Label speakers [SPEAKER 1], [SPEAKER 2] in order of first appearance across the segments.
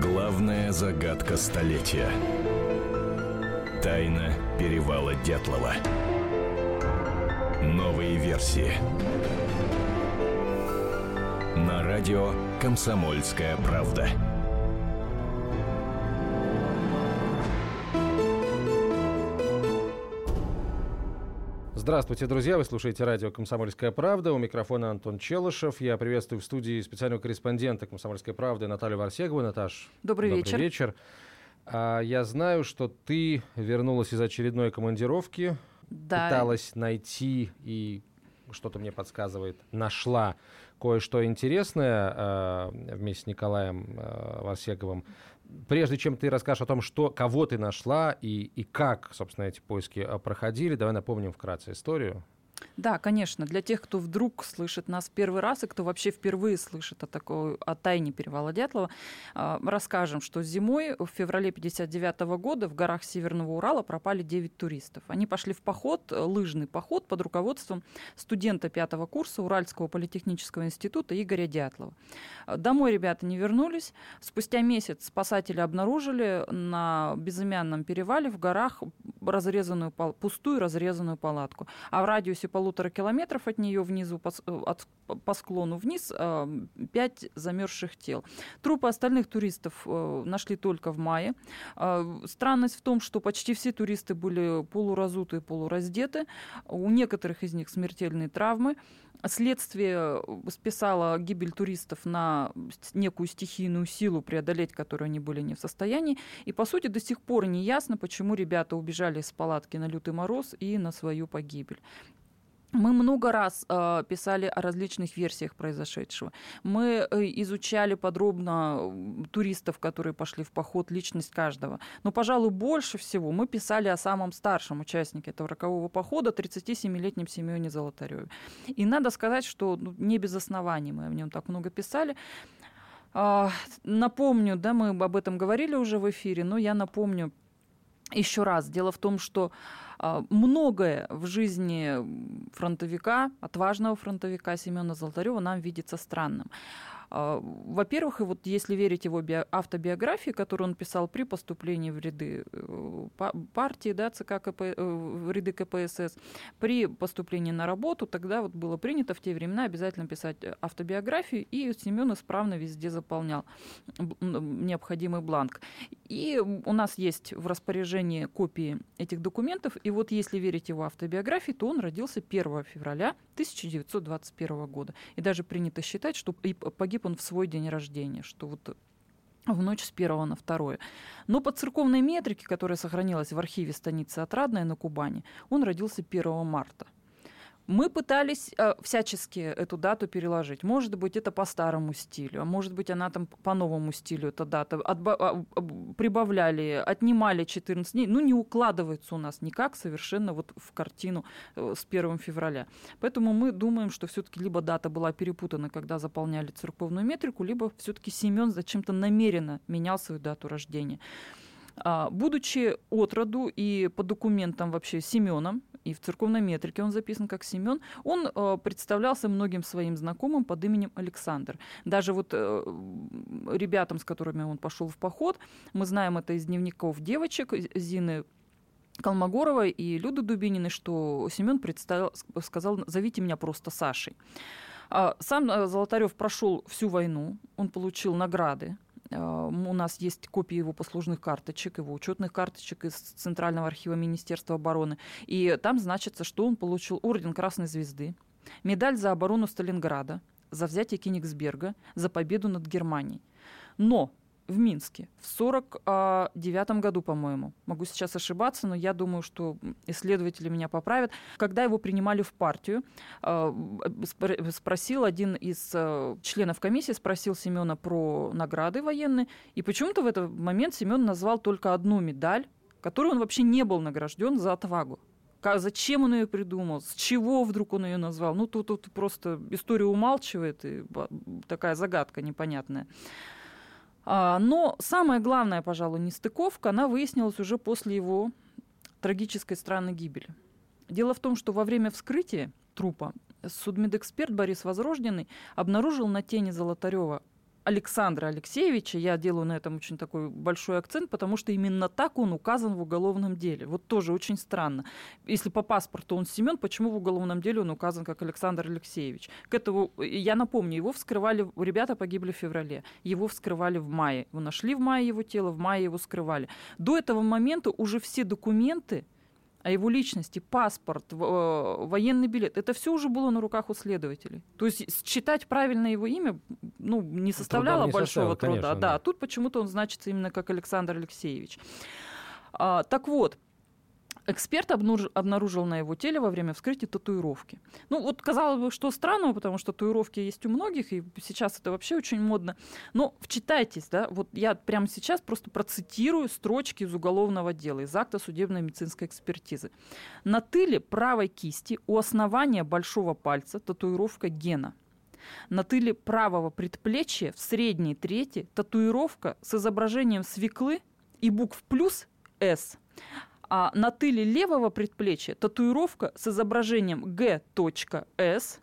[SPEAKER 1] Главная загадка столетия. Тайна перевала Дятлова. Новые версии. На радио «Комсомольская правда».
[SPEAKER 2] Здравствуйте, друзья! Вы слушаете радио «Комсомольская правда». У микрофона Антон Челышев. Я приветствую в студии специального корреспондента «Комсомольской правды» Наталью Варсегову. Наташ,
[SPEAKER 3] добрый,
[SPEAKER 2] добрый
[SPEAKER 3] вечер.
[SPEAKER 2] вечер. А, я знаю, что ты вернулась из очередной командировки,
[SPEAKER 3] да.
[SPEAKER 2] пыталась найти и что-то мне подсказывает, нашла кое-что интересное э, вместе с Николаем э, Варсеговым. Прежде чем ты расскажешь о том, что, кого ты нашла и, и как, собственно, эти поиски э, проходили, давай напомним вкратце историю.
[SPEAKER 3] Да, конечно. Для тех, кто вдруг слышит нас первый раз и кто вообще впервые слышит о, такой, о тайне перевала Дятлова, расскажем, что зимой в феврале 59 года в горах Северного Урала пропали 9 туристов. Они пошли в поход, лыжный поход под руководством студента пятого курса Уральского политехнического института Игоря Дятлова. Домой ребята не вернулись. Спустя месяц спасатели обнаружили на безымянном перевале в горах разрезанную, пустую разрезанную палатку. А в радиусе полутора километров от нее внизу, по, от, по склону вниз, пять замерзших тел. Трупы остальных туристов нашли только в мае. Странность в том, что почти все туристы были полуразутые, полураздеты. У некоторых из них смертельные травмы. Следствие списало гибель туристов на некую стихийную силу, преодолеть которую они были не в состоянии. И, по сути, до сих пор не ясно, почему ребята убежали из палатки на лютый мороз и на свою погибель. Мы много раз э, писали о различных версиях произошедшего. Мы э, изучали подробно туристов, которые пошли в поход, личность каждого. Но, пожалуй, больше всего мы писали о самом старшем участнике этого рокового похода, 37-летнем Семене Золотареве. И надо сказать, что ну, не без оснований мы о нем так много писали. Э, напомню, да, мы об этом говорили уже в эфире, но я напомню еще раз, дело в том, что а, многое в жизни фронтовика, отважного фронтовика Семена Золотарева нам видится странным. А, во-первых, и вот если верить его автобиографии, которую он писал при поступлении в ряды э, партии, да, ЦК КП, э, в ряды КПСС, при поступлении на работу, тогда вот было принято в те времена обязательно писать автобиографию, и Семен исправно везде заполнял необходимый бланк. И у нас есть в распоряжении копии этих документов, и вот если верить его автобиографии, то он родился 1 февраля 1921 года. И даже принято считать, что погиб он в свой день рождения, что вот в ночь с 1 на 2. Но по церковной метрике, которая сохранилась в архиве станицы Отрадная на Кубани, он родился 1 марта – мы пытались э, всячески эту дату переложить. Может быть, это по старому стилю, а может быть, она там по новому стилю, эта дата. Отба- а, прибавляли, отнимали 14 дней. Ну, не укладывается у нас никак совершенно вот в картину э, с 1 февраля. Поэтому мы думаем, что все-таки либо дата была перепутана, когда заполняли церковную метрику, либо все-таки Семен зачем-то намеренно менял свою дату рождения. А, будучи от роду и по документам вообще Семеном, и в церковной метрике он записан как Семен, он э, представлялся многим своим знакомым под именем Александр. Даже вот э, ребятам, с которыми он пошел в поход, мы знаем это из дневников девочек Зины Колмогоровой и Люды Дубининой, что Семен представил, сказал, зовите меня просто Сашей. А сам э, Золотарев прошел всю войну, он получил награды у нас есть копии его послужных карточек, его учетных карточек из Центрального архива Министерства обороны. И там значится, что он получил орден Красной Звезды, медаль за оборону Сталинграда, за взятие Кенигсберга, за победу над Германией. Но в Минске в 49 году, по-моему. Могу сейчас ошибаться, но я думаю, что исследователи меня поправят. Когда его принимали в партию, э, спросил один из э, членов комиссии, спросил Семена про награды военные, и почему-то в этот момент Семен назвал только одну медаль, которую он вообще не был награжден за отвагу. Зачем он ее придумал? С чего вдруг он ее назвал? Ну, тут, тут просто история умалчивает, и такая загадка непонятная. А, но самое главное, пожалуй, нестыковка, она выяснилась уже после его трагической странной гибели. Дело в том, что во время вскрытия трупа судмедэксперт Борис Возрожденный обнаружил на тени Золотарева Александра Алексеевича. Я делаю на этом очень такой большой акцент, потому что именно так он указан в уголовном деле. Вот тоже очень странно. Если по паспорту он Семен, почему в уголовном деле он указан как Александр Алексеевич? К этому, я напомню, его вскрывали, ребята погибли в феврале, его вскрывали в мае. Его нашли в мае его тело, в мае его скрывали. До этого момента уже все документы, о его личности, паспорт, э, военный билет, это все уже было на руках у следователей. То есть читать правильно его имя ну, не составляло не большого труда. Конечно, да. да, тут почему-то он значится именно как Александр Алексеевич. А, так вот, Эксперт обнаружил на его теле во время вскрытия татуировки. Ну, вот казалось бы, что странного, потому что татуировки есть у многих, и сейчас это вообще очень модно. Но вчитайтесь, да, вот я прямо сейчас просто процитирую строчки из уголовного дела, из акта судебной медицинской экспертизы. На тыле правой кисти у основания большого пальца татуировка гена. На тыле правого предплечья в средней трети татуировка с изображением свеклы и букв плюс «С» а на тыле левого предплечья татуировка с изображением Г.С,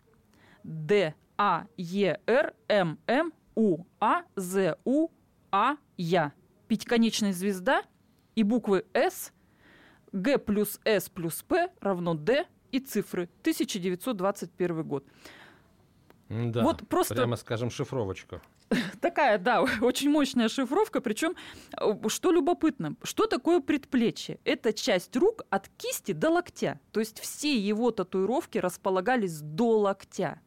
[SPEAKER 3] Д, А, Е, Р, М, М, У, А, З, У, А, Я. Пятиконечная звезда и буквы С, Г плюс С плюс П равно Д и цифры. 1921 год.
[SPEAKER 2] Да, вот просто... прямо скажем шифровочка.
[SPEAKER 3] Такая, да, очень мощная шифровка. Причем, э, что любопытно, что такое предплечье? Это часть рук от кисти до локтя. То есть все его татуировки располагались до локтя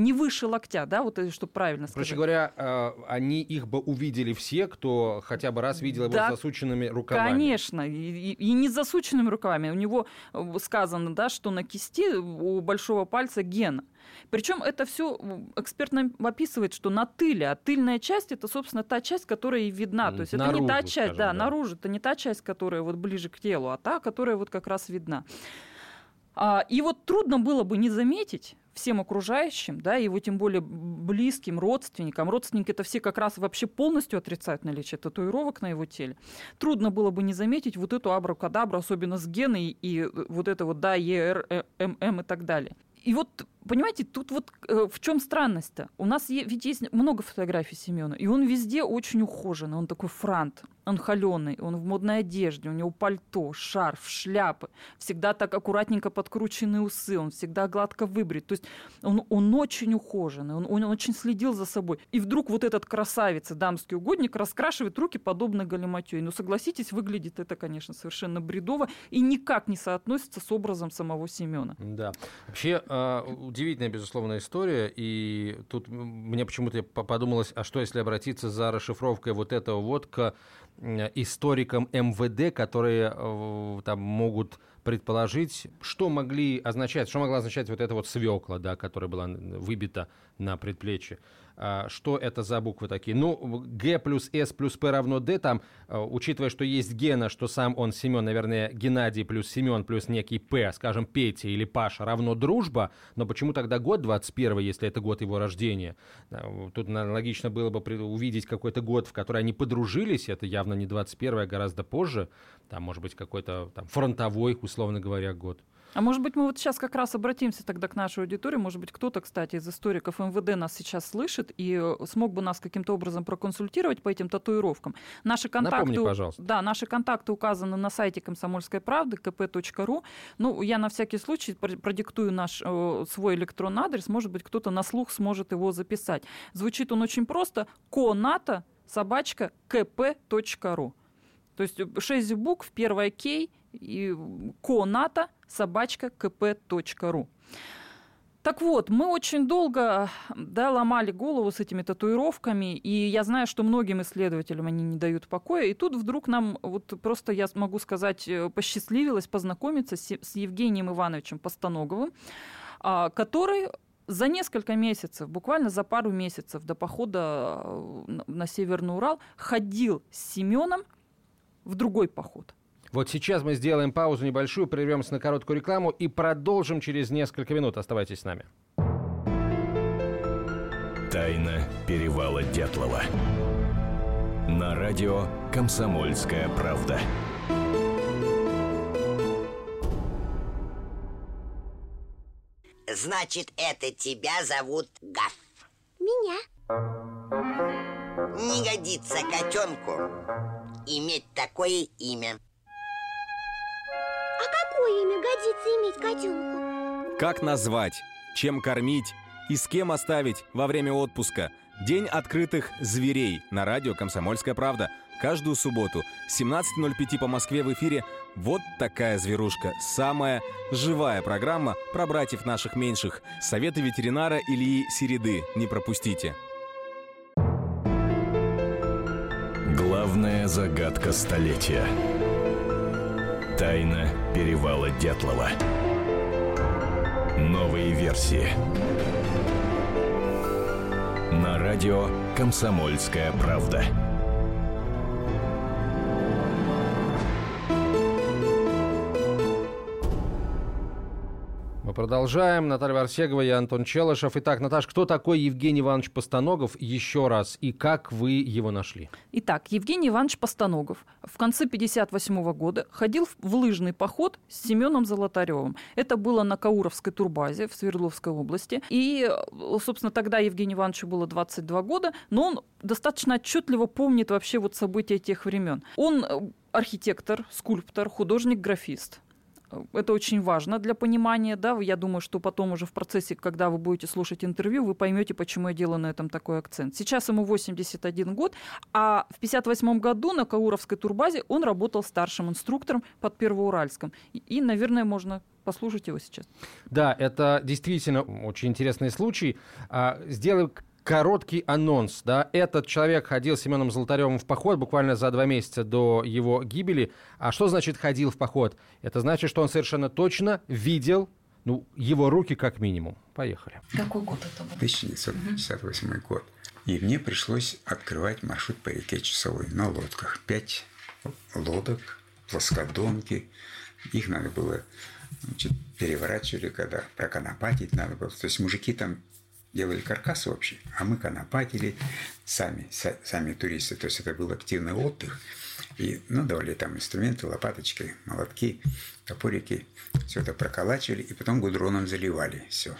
[SPEAKER 3] не выше локтя, да, вот это, чтобы правильно сказать.
[SPEAKER 2] Короче говоря, э, они их бы увидели все, кто хотя бы раз видел его да, с засученными рукавами.
[SPEAKER 3] Конечно, и, и не с засученными рукавами. У него э, сказано, да, что на кисти у большого пальца гена. Причем это все эксперт нам описывает, что на тыле, а тыльная часть это, собственно, та часть, которая и видна. То есть наружу, это не та часть, скажем, да, да, наружу, это не та часть, которая вот ближе к телу, а та, которая вот как раз видна. А, и вот трудно было бы не заметить, всем окружающим, да, его тем более близким, родственникам. Родственники это все как раз вообще полностью отрицают наличие татуировок на его теле. Трудно было бы не заметить вот эту абракадабру, особенно с геной и вот это вот да, ЕР, ММ и так далее. И вот, понимаете, тут вот э, в чем странность-то? У нас ведь есть много фотографий Семена, и он везде очень ухоженный, он такой франт, он холеный, он в модной одежде, у него пальто, шарф, шляпы, всегда так аккуратненько подкрученные усы, он всегда гладко выбрит. То есть он, он очень ухоженный, он, он очень следил за собой. И вдруг вот этот красавец, дамский угодник, раскрашивает руки подобно галиматьей. Ну, согласитесь, выглядит это, конечно, совершенно бредово и никак не соотносится с образом самого Семена.
[SPEAKER 2] Да. Вообще, э, удивительная, безусловно, история. И тут мне почему-то подумалось, а что если обратиться за расшифровкой вот этого вот к историкам МВД, которые э, там могут предположить, что могли означать, что могла означать вот эта вот свекла, да, которая была выбита на предплечье. А, что это за буквы такие? Ну, Г плюс С плюс П равно Д, там, а, учитывая, что есть Гена, что сам он Семен, наверное, Геннадий плюс Семен плюс некий П, скажем, Петя или Паша равно дружба, но почему тогда год 21, если это год его рождения? Тут логично было бы увидеть какой-то год, в который они подружились, это явно не 21, а гораздо позже, там, может быть, какой-то там фронтовой, условно говоря, год.
[SPEAKER 3] А может быть, мы вот сейчас как раз обратимся тогда к нашей аудитории. Может быть, кто-то, кстати, из историков МВД нас сейчас слышит и э, смог бы нас каким-то образом проконсультировать по этим татуировкам. Наши контакты,
[SPEAKER 2] Напомни, пожалуйста.
[SPEAKER 3] Да, наши контакты указаны на сайте комсомольской правды kp.ru. Ну, я на всякий случай продиктую наш э, свой электронный адрес. Может быть, кто-то на слух сможет его записать. Звучит он очень просто. Коната собачка kp.ru. То есть 6 букв, первая кей, и коната собачка. Так вот, мы очень долго да, ломали голову с этими татуировками, и я знаю, что многим исследователям они не дают покоя. И тут вдруг нам, вот просто я могу сказать, э, посчастливилось познакомиться с, Евгением Ивановичем Постоноговым, а, который за несколько месяцев, буквально за пару месяцев до похода э, на Северный Урал, ходил с Семеном в другой поход.
[SPEAKER 2] Вот сейчас мы сделаем паузу небольшую, прервемся на короткую рекламу и продолжим через несколько минут. Оставайтесь с нами.
[SPEAKER 1] Тайна перевала Дятлова. На радио «Комсомольская правда».
[SPEAKER 4] Значит, это тебя зовут Гаф?
[SPEAKER 5] Меня.
[SPEAKER 4] Не годится котенку иметь такое имя.
[SPEAKER 5] Какое имя годится иметь котенку?
[SPEAKER 6] Как назвать, чем кормить и с кем оставить во время отпуска. День открытых зверей на радио «Комсомольская правда». Каждую субботу 17.05 по Москве в эфире «Вот такая зверушка». Самая живая программа про братьев наших меньших. Советы ветеринара Ильи Середы. Не пропустите.
[SPEAKER 1] Главная загадка столетия. Тайна перевала Дятлова. Новые версии. На радио «Комсомольская правда».
[SPEAKER 2] Продолжаем. Наталья Варсегова, я Антон Челышев. Итак, Наташ, кто такой Евгений Иванович Постаногов? Еще раз. И как вы его нашли?
[SPEAKER 3] Итак, Евгений Иванович Постаногов в конце 58 года ходил в лыжный поход с Семеном Золотаревым. Это было на Кауровской турбазе в Свердловской области. И, собственно, тогда Евгению Ивановичу было 22 года, но он достаточно отчетливо помнит вообще вот события тех времен. Он э, архитектор, скульптор, художник-графист. Это очень важно для понимания, да. Я думаю, что потом уже в процессе, когда вы будете слушать интервью, вы поймете, почему я делаю на этом такой акцент. Сейчас ему 81 год, а в 58 году на Кауровской турбазе он работал старшим инструктором под Первоуральском. И, наверное, можно послушать его сейчас.
[SPEAKER 2] Да, это действительно очень интересный случай. А, сделаю короткий анонс. Да? Этот человек ходил с Семеном Золотаревым в поход буквально за два месяца до его гибели. А что значит ходил в поход? Это значит, что он совершенно точно видел ну, его руки как минимум. Поехали.
[SPEAKER 3] Какой год это был?
[SPEAKER 7] 1958 угу. год. И мне пришлось открывать маршрут по реке Часовой на лодках. Пять лодок, плоскодонки. Их надо было значит, переворачивали, когда проконопатить надо было. То есть мужики там делали каркас общий, а мы конопатили сами, сами туристы. То есть это был активный отдых. И ну, давали там инструменты, лопаточки, молотки, топорики. Все это проколачивали и потом гудроном заливали все.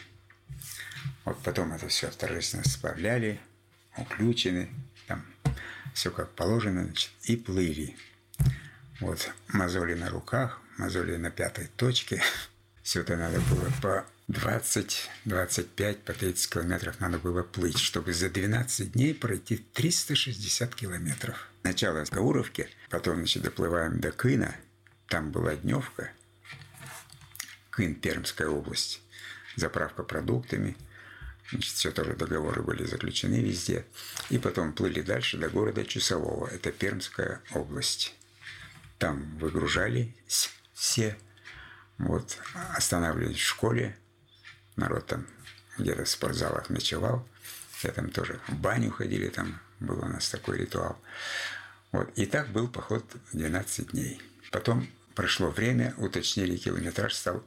[SPEAKER 7] Вот потом это все торжественно сплавляли, уключены, там все как положено, значит, и плыли. Вот мозоли на руках, мозоли на пятой точке. Все это надо было по 20-25 по 30 километров надо было плыть, чтобы за 12 дней пройти 360 километров. Начало с Кауровки, потом, значит, доплываем до Кына, там была дневка, Кын, Пермская область, заправка продуктами, значит, все тоже договоры были заключены везде. И потом плыли дальше до города Часового, это Пермская область. Там выгружались все, вот, останавливались в школе, народ там где-то в спортзалах ночевал. Я там тоже в баню ходили, там был у нас такой ритуал. Вот. И так был поход 12 дней. Потом прошло время, уточнили километраж, стал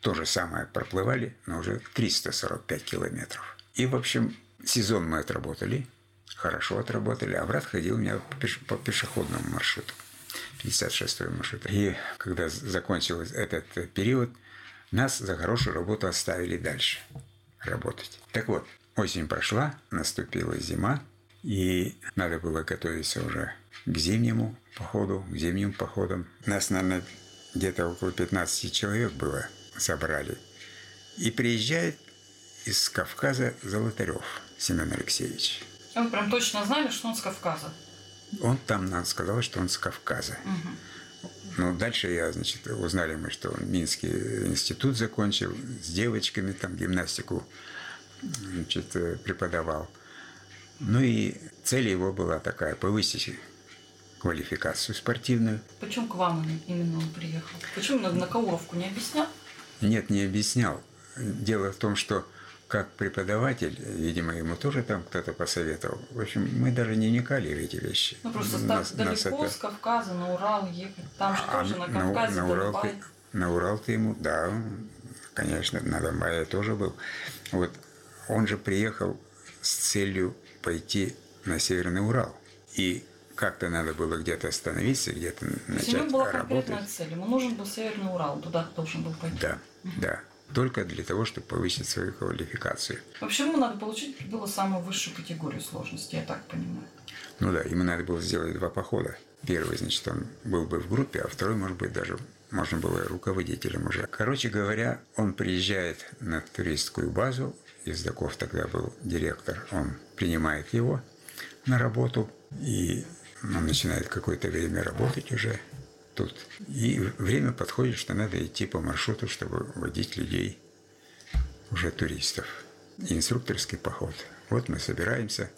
[SPEAKER 7] то же самое проплывали, но уже 345 километров. И, в общем, сезон мы отработали, хорошо отработали, а брат ходил у меня по пешеходному маршруту, 56-й маршрут. И когда закончился этот период, нас за хорошую работу оставили дальше работать. Так вот, осень прошла, наступила зима, и надо было готовиться уже к зимнему походу, к зимним походам. Нас, наверное, где-то около 15 человек было, собрали. И приезжает из Кавказа Золотарев Семен Алексеевич.
[SPEAKER 3] А вы прям точно знали, что он с Кавказа?
[SPEAKER 7] Он там нам сказал, что он с Кавказа. Угу. Ну, дальше я, значит, узнали мы, что он Минский институт закончил, с девочками там гимнастику значит, преподавал. Ну и цель его была такая, повысить квалификацию спортивную.
[SPEAKER 3] Почему к вам именно он приехал? Почему на, на Кауровку не объяснял?
[SPEAKER 7] Нет, не объяснял. Дело в том, что как преподаватель, видимо, ему тоже там кто-то посоветовал. В общем, мы даже не вникали в эти вещи.
[SPEAKER 3] Ну, просто нас, так далеко это... с Кавказа на Урал ехать. Там же а, тоже на Кавказе на, на Урал ты,
[SPEAKER 7] На Урал ты ему, да, конечно, на Донбайе тоже был. Вот он же приехал с целью пойти на Северный Урал. И как-то надо было где-то остановиться, где-то начать
[SPEAKER 3] работать. У него была конкретная цель. Ему нужен был Северный Урал, туда должен был пойти.
[SPEAKER 7] Да, угу. да только для того, чтобы повысить свою квалификацию.
[SPEAKER 3] Вообще ему надо получить было самую высшую категорию сложности, я так понимаю.
[SPEAKER 7] Ну да, ему надо было сделать два похода. Первый, значит, он был бы в группе, а второй, может быть, даже можно было руководителем уже. Короче говоря, он приезжает на туристскую базу, Ездаков тогда был директор, он принимает его на работу, и он начинает какое-то время работать уже тут. И время подходит, что надо идти по маршруту, чтобы водить людей, уже туристов. Инструкторский поход. Вот мы собираемся,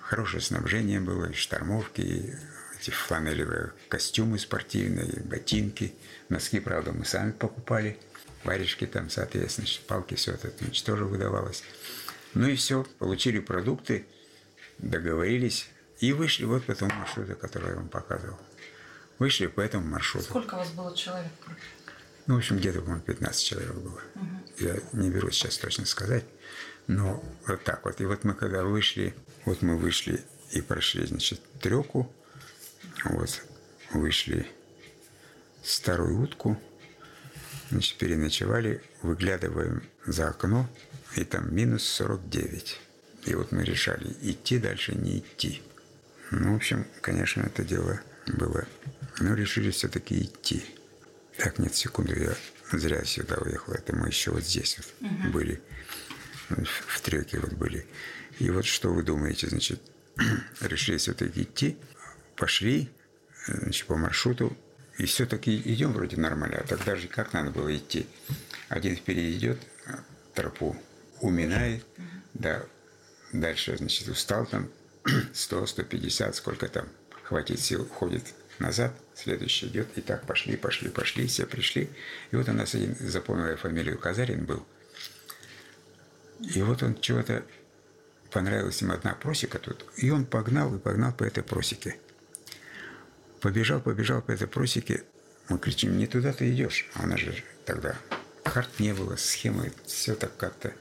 [SPEAKER 7] хорошее снабжение было, и штормовки, и эти фланелевые костюмы спортивные, ботинки. Носки, правда, мы сами покупали. Варежки там, соответственно, палки, все это значит, тоже выдавалось. Ну и все, получили продукты, договорились и вышли вот по тому маршруту, который я вам показывал. Вышли по этому маршруту.
[SPEAKER 3] Сколько у вас было человек?
[SPEAKER 7] Ну, в общем, где-то, по-моему, 15 человек было. Я не беру сейчас точно сказать. Но вот так вот. И вот мы когда вышли, вот мы вышли и прошли, значит, треку, вот, вышли старую утку, значит, переночевали, выглядываем за окно, и там минус 49. И вот мы решали, идти дальше, не идти. Ну, в общем, конечно, это дело было. Но решили все-таки идти. Так, нет, секунду, я зря сюда уехал. Это мы еще вот здесь вот угу. были. В треке вот были. И вот что вы думаете, значит, решили все-таки идти пошли значит, по маршруту, и все-таки идем вроде нормально. А тогда же как надо было идти? Один впереди идет, тропу уминает, да, дальше, значит, устал там 100, 150, сколько там хватит сил, ходит назад, следующий идет, и так пошли, пошли, пошли, все пришли. И вот у нас один, запомнил я фамилию Казарин был, и вот он чего-то понравилась ему одна просека тут, и он погнал и погнал по этой просеке. Побежал, побежал по этой просеке. Мы кричим, не туда ты идешь. А она же тогда карт не было, схемы, все так как-то.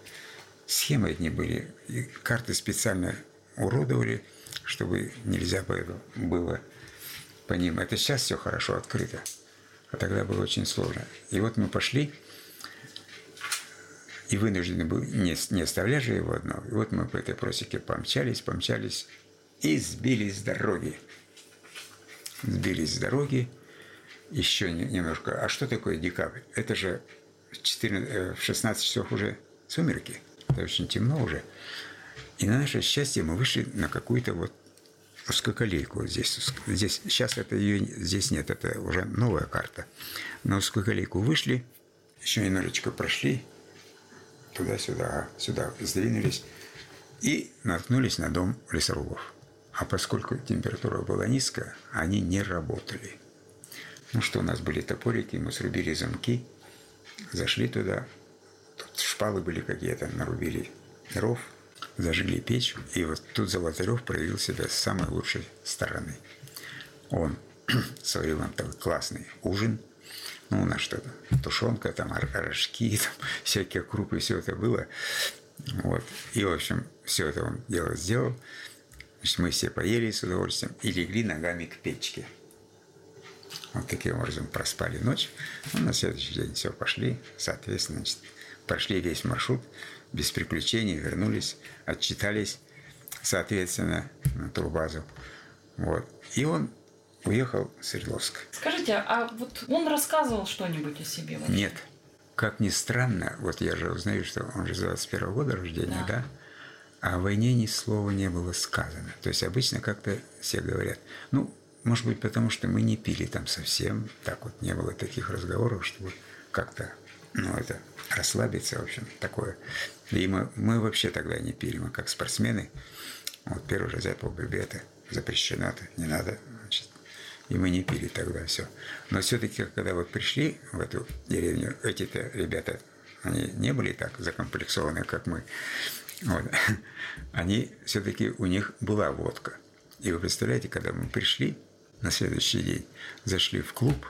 [SPEAKER 7] Схемы не были. И карты специально уродовали, чтобы нельзя было по ним. Это сейчас все хорошо открыто. А тогда было очень сложно. И вот мы пошли, и вынуждены были, не, не оставлять же его одного. И вот мы по этой просеке помчались, помчались и сбились с дороги сбились с дороги, еще немножко. А что такое декабрь? Это же в, 14, э, в 16 часов уже сумерки. Это очень темно уже. И на наше счастье мы вышли на какую-то вот узкоколейку здесь. здесь. Сейчас это ее здесь нет, это уже новая карта. На узкоколейку вышли, еще немножечко прошли, туда-сюда, сюда сдвинулись и наткнулись на дом лесорубов. А поскольку температура была низкая, они не работали. Ну что, у нас были топорики, мы срубили замки, зашли туда. Тут шпалы были какие-то, нарубили дров, зажгли печь. И вот тут Золотарев проявил себя с самой лучшей стороны. Он сварил нам такой классный ужин. Ну, у нас что то тушенка, там рожки, там, всякие крупы, все это было. Вот. И, в общем, все это он дело сделал. Значит, мы все поели с удовольствием и легли ногами к печке. Вот таким образом проспали ночь. Ну, на следующий день все, пошли. Соответственно, значит, прошли весь маршрут без приключений, вернулись, отчитались, соответственно, на турбазу. Вот. И он уехал в Свердловск.
[SPEAKER 3] Скажите, а вот он рассказывал что-нибудь о себе?
[SPEAKER 7] Вообще? Нет. Как ни странно, вот я же узнаю, что он же 21 года рождения, да? да? А о войне ни слова не было сказано. То есть обычно как-то все говорят, ну, может быть, потому что мы не пили там совсем, так вот не было таких разговоров, чтобы как-то, ну, это, расслабиться, в общем, такое. И мы, мы вообще тогда не пили, мы как спортсмены, вот первый разряд по борьбе это запрещено, это не надо, значит, и мы не пили тогда все. Но все-таки, когда вот пришли в эту деревню, эти-то ребята, они не были так закомплексованы, как мы. Вот. Они все-таки у них была водка. И вы представляете, когда мы пришли на следующий день, зашли в клуб,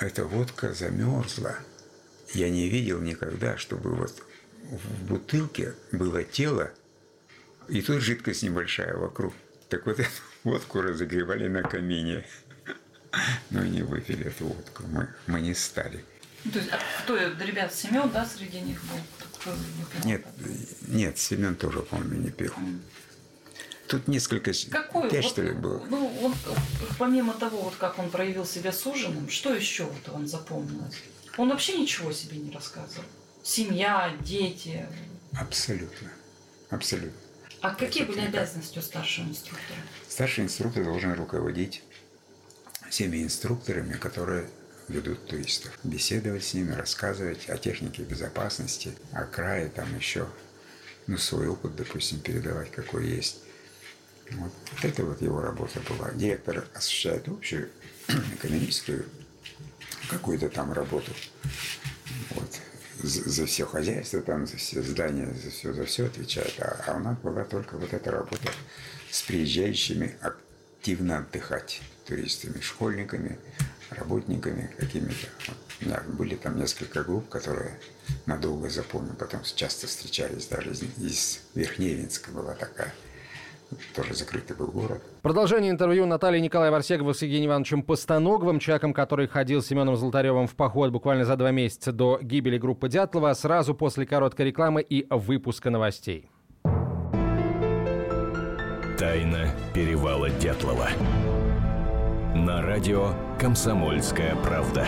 [SPEAKER 7] эта водка замерзла. Я не видел никогда, чтобы вот в бутылке было тело, и тут жидкость небольшая вокруг. Так вот эту водку разогревали на камине. Но не выпили эту водку. Мы, мы не стали.
[SPEAKER 3] То есть, а кто, ребят, Семен, да, среди них был?
[SPEAKER 7] Нет, нет, Семен тоже, по-моему, не пил. тут несколько,
[SPEAKER 3] Какой?
[SPEAKER 7] пять,
[SPEAKER 3] вот,
[SPEAKER 7] что ли, было.
[SPEAKER 3] Ну, вот, помимо того, вот как он проявил себя с ужином, что еще вот вам запомнилось? Он вообще ничего о себе не рассказывал. Семья, дети.
[SPEAKER 7] Абсолютно. Абсолютно.
[SPEAKER 3] А какие были
[SPEAKER 7] Абсолютно.
[SPEAKER 3] обязанности у старшего инструктора?
[SPEAKER 7] Старший инструктор должен руководить всеми инструкторами, которые ведут туристов. Беседовать с ними, рассказывать о технике безопасности, о крае, там еще, ну, свой опыт, допустим, передавать, какой есть. Вот, вот это вот его работа была. Директор осуществляет общую экономическую какую-то там работу. Вот. За, за все хозяйство, там, за все здания, за все, за все отвечает. А, а у нас была только вот эта работа с приезжающими активно отдыхать туристами, школьниками, работниками какими-то. Вот были там несколько групп, которые надолго запомнил, потом часто встречались, даже из, из Верхневинска была такая. Тоже закрытый был город.
[SPEAKER 2] Продолжение интервью Натальи Николаева Арсегова с Евгением Ивановичем Постанововым, человеком, который ходил с Семеном Золотаревым в поход буквально за два месяца до гибели группы Дятлова, сразу после короткой рекламы и выпуска новостей.
[SPEAKER 1] Тайна перевала Дятлова. На радио «Комсомольская правда».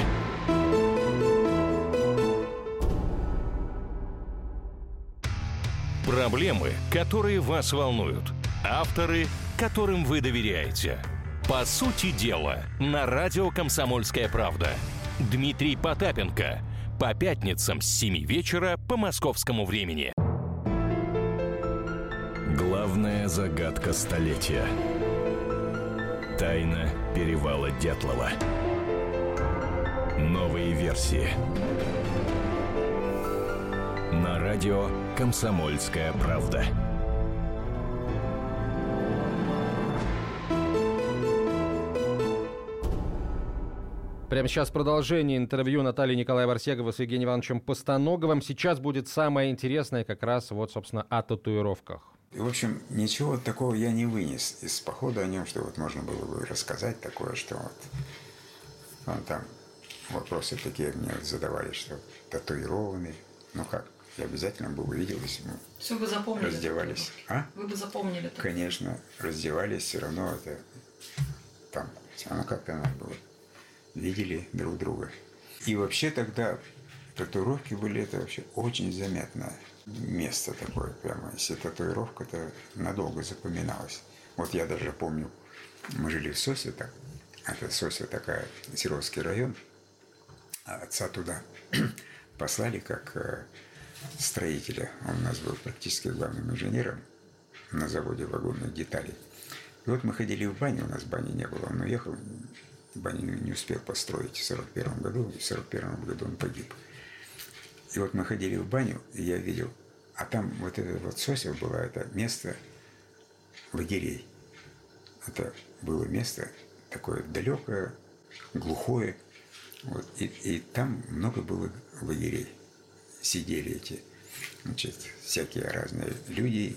[SPEAKER 8] Проблемы, которые вас волнуют. Авторы, которым вы доверяете. По сути дела, на радио «Комсомольская правда». Дмитрий Потапенко. По пятницам с 7 вечера по московскому времени.
[SPEAKER 1] Главная загадка столетия. Тайна перевала Дятлова. Новые версии. На радио «Комсомольская правда».
[SPEAKER 2] Прямо сейчас продолжение интервью Натальи Николаева Арсегова с Евгением Ивановичем Постоноговым. Сейчас будет самое интересное как раз вот, собственно, о татуировках.
[SPEAKER 7] И, в общем, ничего такого я не вынес из похода о нем, что вот можно было бы рассказать такое, что вот он там вопросы такие мне задавали, что татуированный. Ну как, я обязательно бы увидел, если мы
[SPEAKER 3] Все бы запомнили.
[SPEAKER 7] раздевались. А?
[SPEAKER 3] Вы бы запомнили.
[SPEAKER 7] Конечно, раздевались, все равно это там, все равно как-то надо было. Видели друг друга. И вообще тогда татуировки были это вообще очень заметное место такое прямо. Если татуировка, то надолго запоминалась. Вот я даже помню, мы жили в Сосе, так, это Сося такая, Серовский район, а отца туда послали как э, строителя. Он у нас был практически главным инженером на заводе вагонных деталей. И вот мы ходили в баню, у нас бани не было, он уехал, баню не успел построить в 41 году, и в 41 году он погиб. И вот мы ходили в баню, и я видел, а там вот это вот Сосев было, это место лагерей. Это было место такое далекое, глухое, вот, и, и там много было лагерей. Сидели эти, значит, всякие разные люди,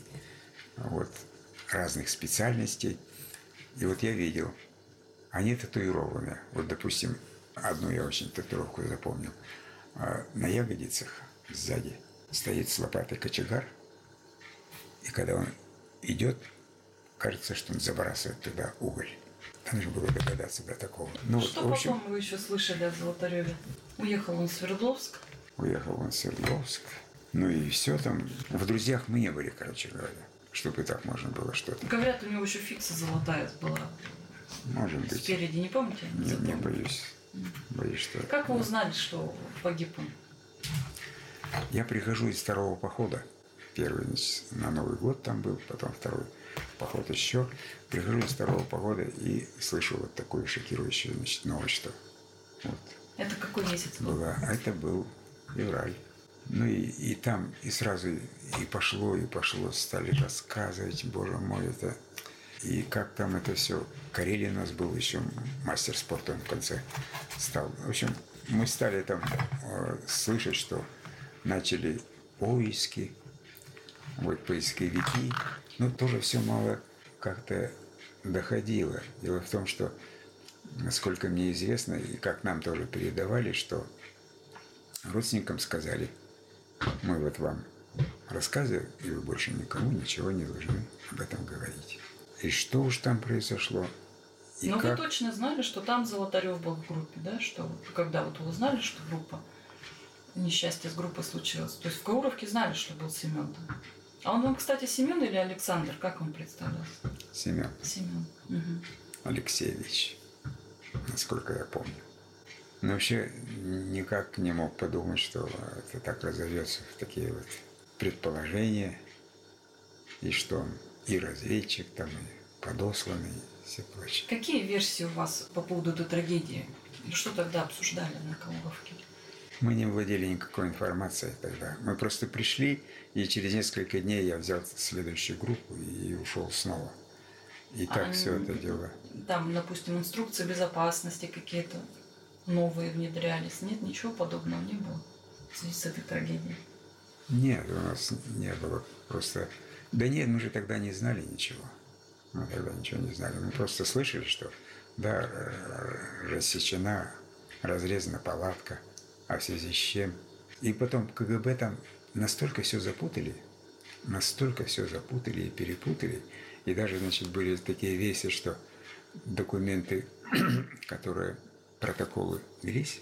[SPEAKER 7] вот, разных специальностей. И вот я видел, они татуированы. Вот, допустим, одну я очень татуировку запомнил. А, На ягодицах сзади стоит с лопатой кочегар, и когда он идет, кажется, что он забрасывает туда уголь. Там нужно было догадаться до такого. Ну, вот,
[SPEAKER 3] Что
[SPEAKER 7] в общем,
[SPEAKER 3] потом вы еще слышали о Золотареве? Уехал он в Свердловск.
[SPEAKER 7] уехал он в Свердловск. Ну и все там. В друзьях мы не были, короче говоря. Чтобы так можно было что-то.
[SPEAKER 3] Говорят, у него еще фикса золотая была
[SPEAKER 7] Может быть.
[SPEAKER 3] спереди, не помните?
[SPEAKER 7] Не, не боюсь. Боюсь, что...
[SPEAKER 3] Как вы узнали, что погиб он?
[SPEAKER 7] Я прихожу из второго похода. Первый значит, на Новый год там был, потом второй поход еще. Прихожу из второго похода и слышу вот такую шокирующую значит, новость, что вот
[SPEAKER 3] Это какой месяц был?
[SPEAKER 7] была. А это был февраль. Ну и, и там, и сразу и пошло, и пошло, стали рассказывать, боже мой, это... И как там это все... Карелин у нас был еще мастер спорта, он в конце стал. В общем, мы стали там э, слышать, что начали поиски, вот поисковики, но тоже все мало как-то доходило. Дело в том, что, насколько мне известно, и как нам тоже передавали, что родственникам сказали, мы вот вам рассказываем, и вы больше никому ничего не должны об этом говорить. И что уж там произошло. И
[SPEAKER 3] Но
[SPEAKER 7] как...
[SPEAKER 3] вы точно знали, что там Золотарев был в группе, да? Что когда вот вы узнали, что группа несчастье с группой случилось. То есть в Кауровке знали, что был Семен там. А он вам, кстати, Семен или Александр? Как он представлялся?
[SPEAKER 7] Семен
[SPEAKER 3] Семен. Мгм.
[SPEAKER 7] Алексеевич, насколько я помню. Но вообще никак не мог подумать, что это так разовьется в такие вот предположения, и что он и разведчик там, и подосланный, и все прочее.
[SPEAKER 3] Какие версии у вас по поводу этой трагедии? Что тогда обсуждали на Кауровке?
[SPEAKER 7] Мы не владели никакой информацией тогда. Мы просто пришли, и через несколько дней я взял следующую группу и ушел снова. И так
[SPEAKER 3] А,
[SPEAKER 7] все это дело.
[SPEAKER 3] Там, допустим, инструкции безопасности какие-то новые внедрялись. Нет, ничего подобного не было в связи с этой трагедией.
[SPEAKER 7] Нет, у нас не было. Просто... Да нет, мы же тогда не знали ничего. Мы тогда ничего не знали. Мы просто слышали, что да, рассечена, разрезана палатка, а в связи с чем. И потом КГБ там настолько все запутали, настолько все запутали и перепутали. И даже, значит, были такие вещи, что документы, которые, протоколы велись,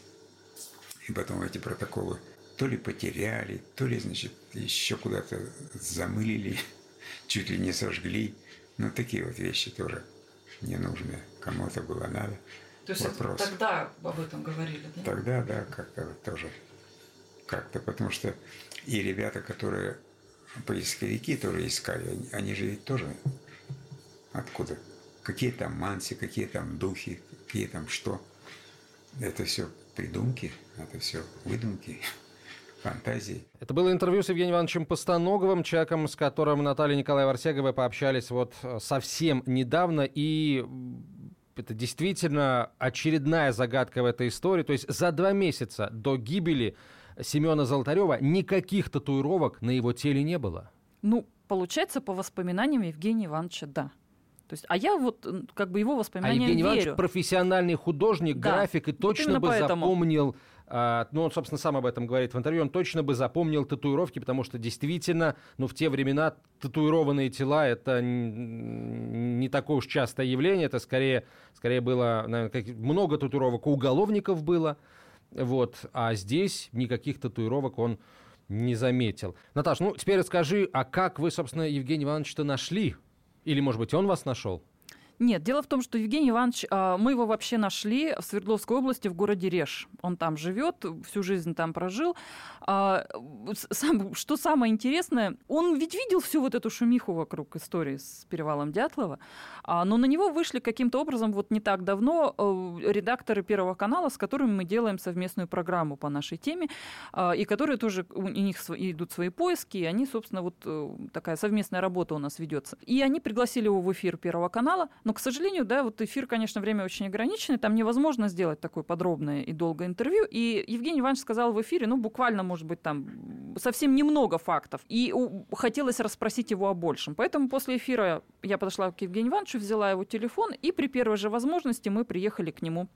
[SPEAKER 7] и потом эти протоколы то ли потеряли, то ли, значит, еще куда-то замылили, чуть ли не сожгли. Ну, такие вот вещи тоже ненужные. Кому это было надо.
[SPEAKER 3] То есть это
[SPEAKER 7] Вопрос.
[SPEAKER 3] тогда об этом говорили, да?
[SPEAKER 7] Тогда, да, как-то тоже как-то, потому что и ребята, которые поисковики тоже искали, они, они же ведь тоже откуда? Какие там манси, какие там духи, какие там что. Это все придумки, это все выдумки, фантазии.
[SPEAKER 2] Это было интервью с Евгением Ивановичем Постоноговым, человеком, с которым Наталья Николаевна Арсегова пообщались вот э, совсем недавно. И это действительно очередная загадка в этой истории. То есть за два месяца до гибели Семена Золотарева никаких татуировок на его теле не было.
[SPEAKER 3] Ну, получается, по воспоминаниям Евгения Ивановича, да. То есть, а я вот как бы его
[SPEAKER 2] А
[SPEAKER 3] воспоминаниям
[SPEAKER 2] Евгений Иванович
[SPEAKER 3] верю.
[SPEAKER 2] профессиональный художник,
[SPEAKER 3] Да,
[SPEAKER 2] график, и
[SPEAKER 3] вот
[SPEAKER 2] точно бы
[SPEAKER 3] поэтому.
[SPEAKER 2] запомнил, а, ну, он, собственно, сам об этом говорит в интервью, он точно бы запомнил татуировки, потому что действительно, ну, в те времена татуированные тела — это не такое уж частое явление, это скорее, скорее было, наверное, как- много татуировок у уголовников было, вот, а здесь никаких татуировок он не заметил. Наташ, ну, теперь расскажи, а как вы, собственно, Евгения Ивановича-то нашли? Или, может быть, он вас нашел?
[SPEAKER 3] Нет, дело в том, что Евгений Иванович, а, мы его вообще нашли в Свердловской области в городе Реж. Он там живет, всю жизнь там прожил. А, что самое интересное, он ведь видел всю вот эту шумиху вокруг истории с перевалом Дятлова, а, но на него вышли каким-то образом вот не так давно э, редакторы Первого канала, с которыми мы делаем совместную программу по нашей теме, и которые тоже, у них идут свои поиски, и они, собственно, вот э, такая совместная работа у нас ведется. И они пригласили его в эфир Первого канала, но, к сожалению, да, вот эфир, конечно, время очень ограниченное, там невозможно сделать такое подробное и долгое интервью, и Евгений Иванович сказал в эфире, ну, буквально, может быть, там совсем немного фактов, и хотелось расспросить его о большем. Поэтому после эфира я подошла к Евгению Ивановичу, взяла его телефон, и при первой же возможности мы приехали к нему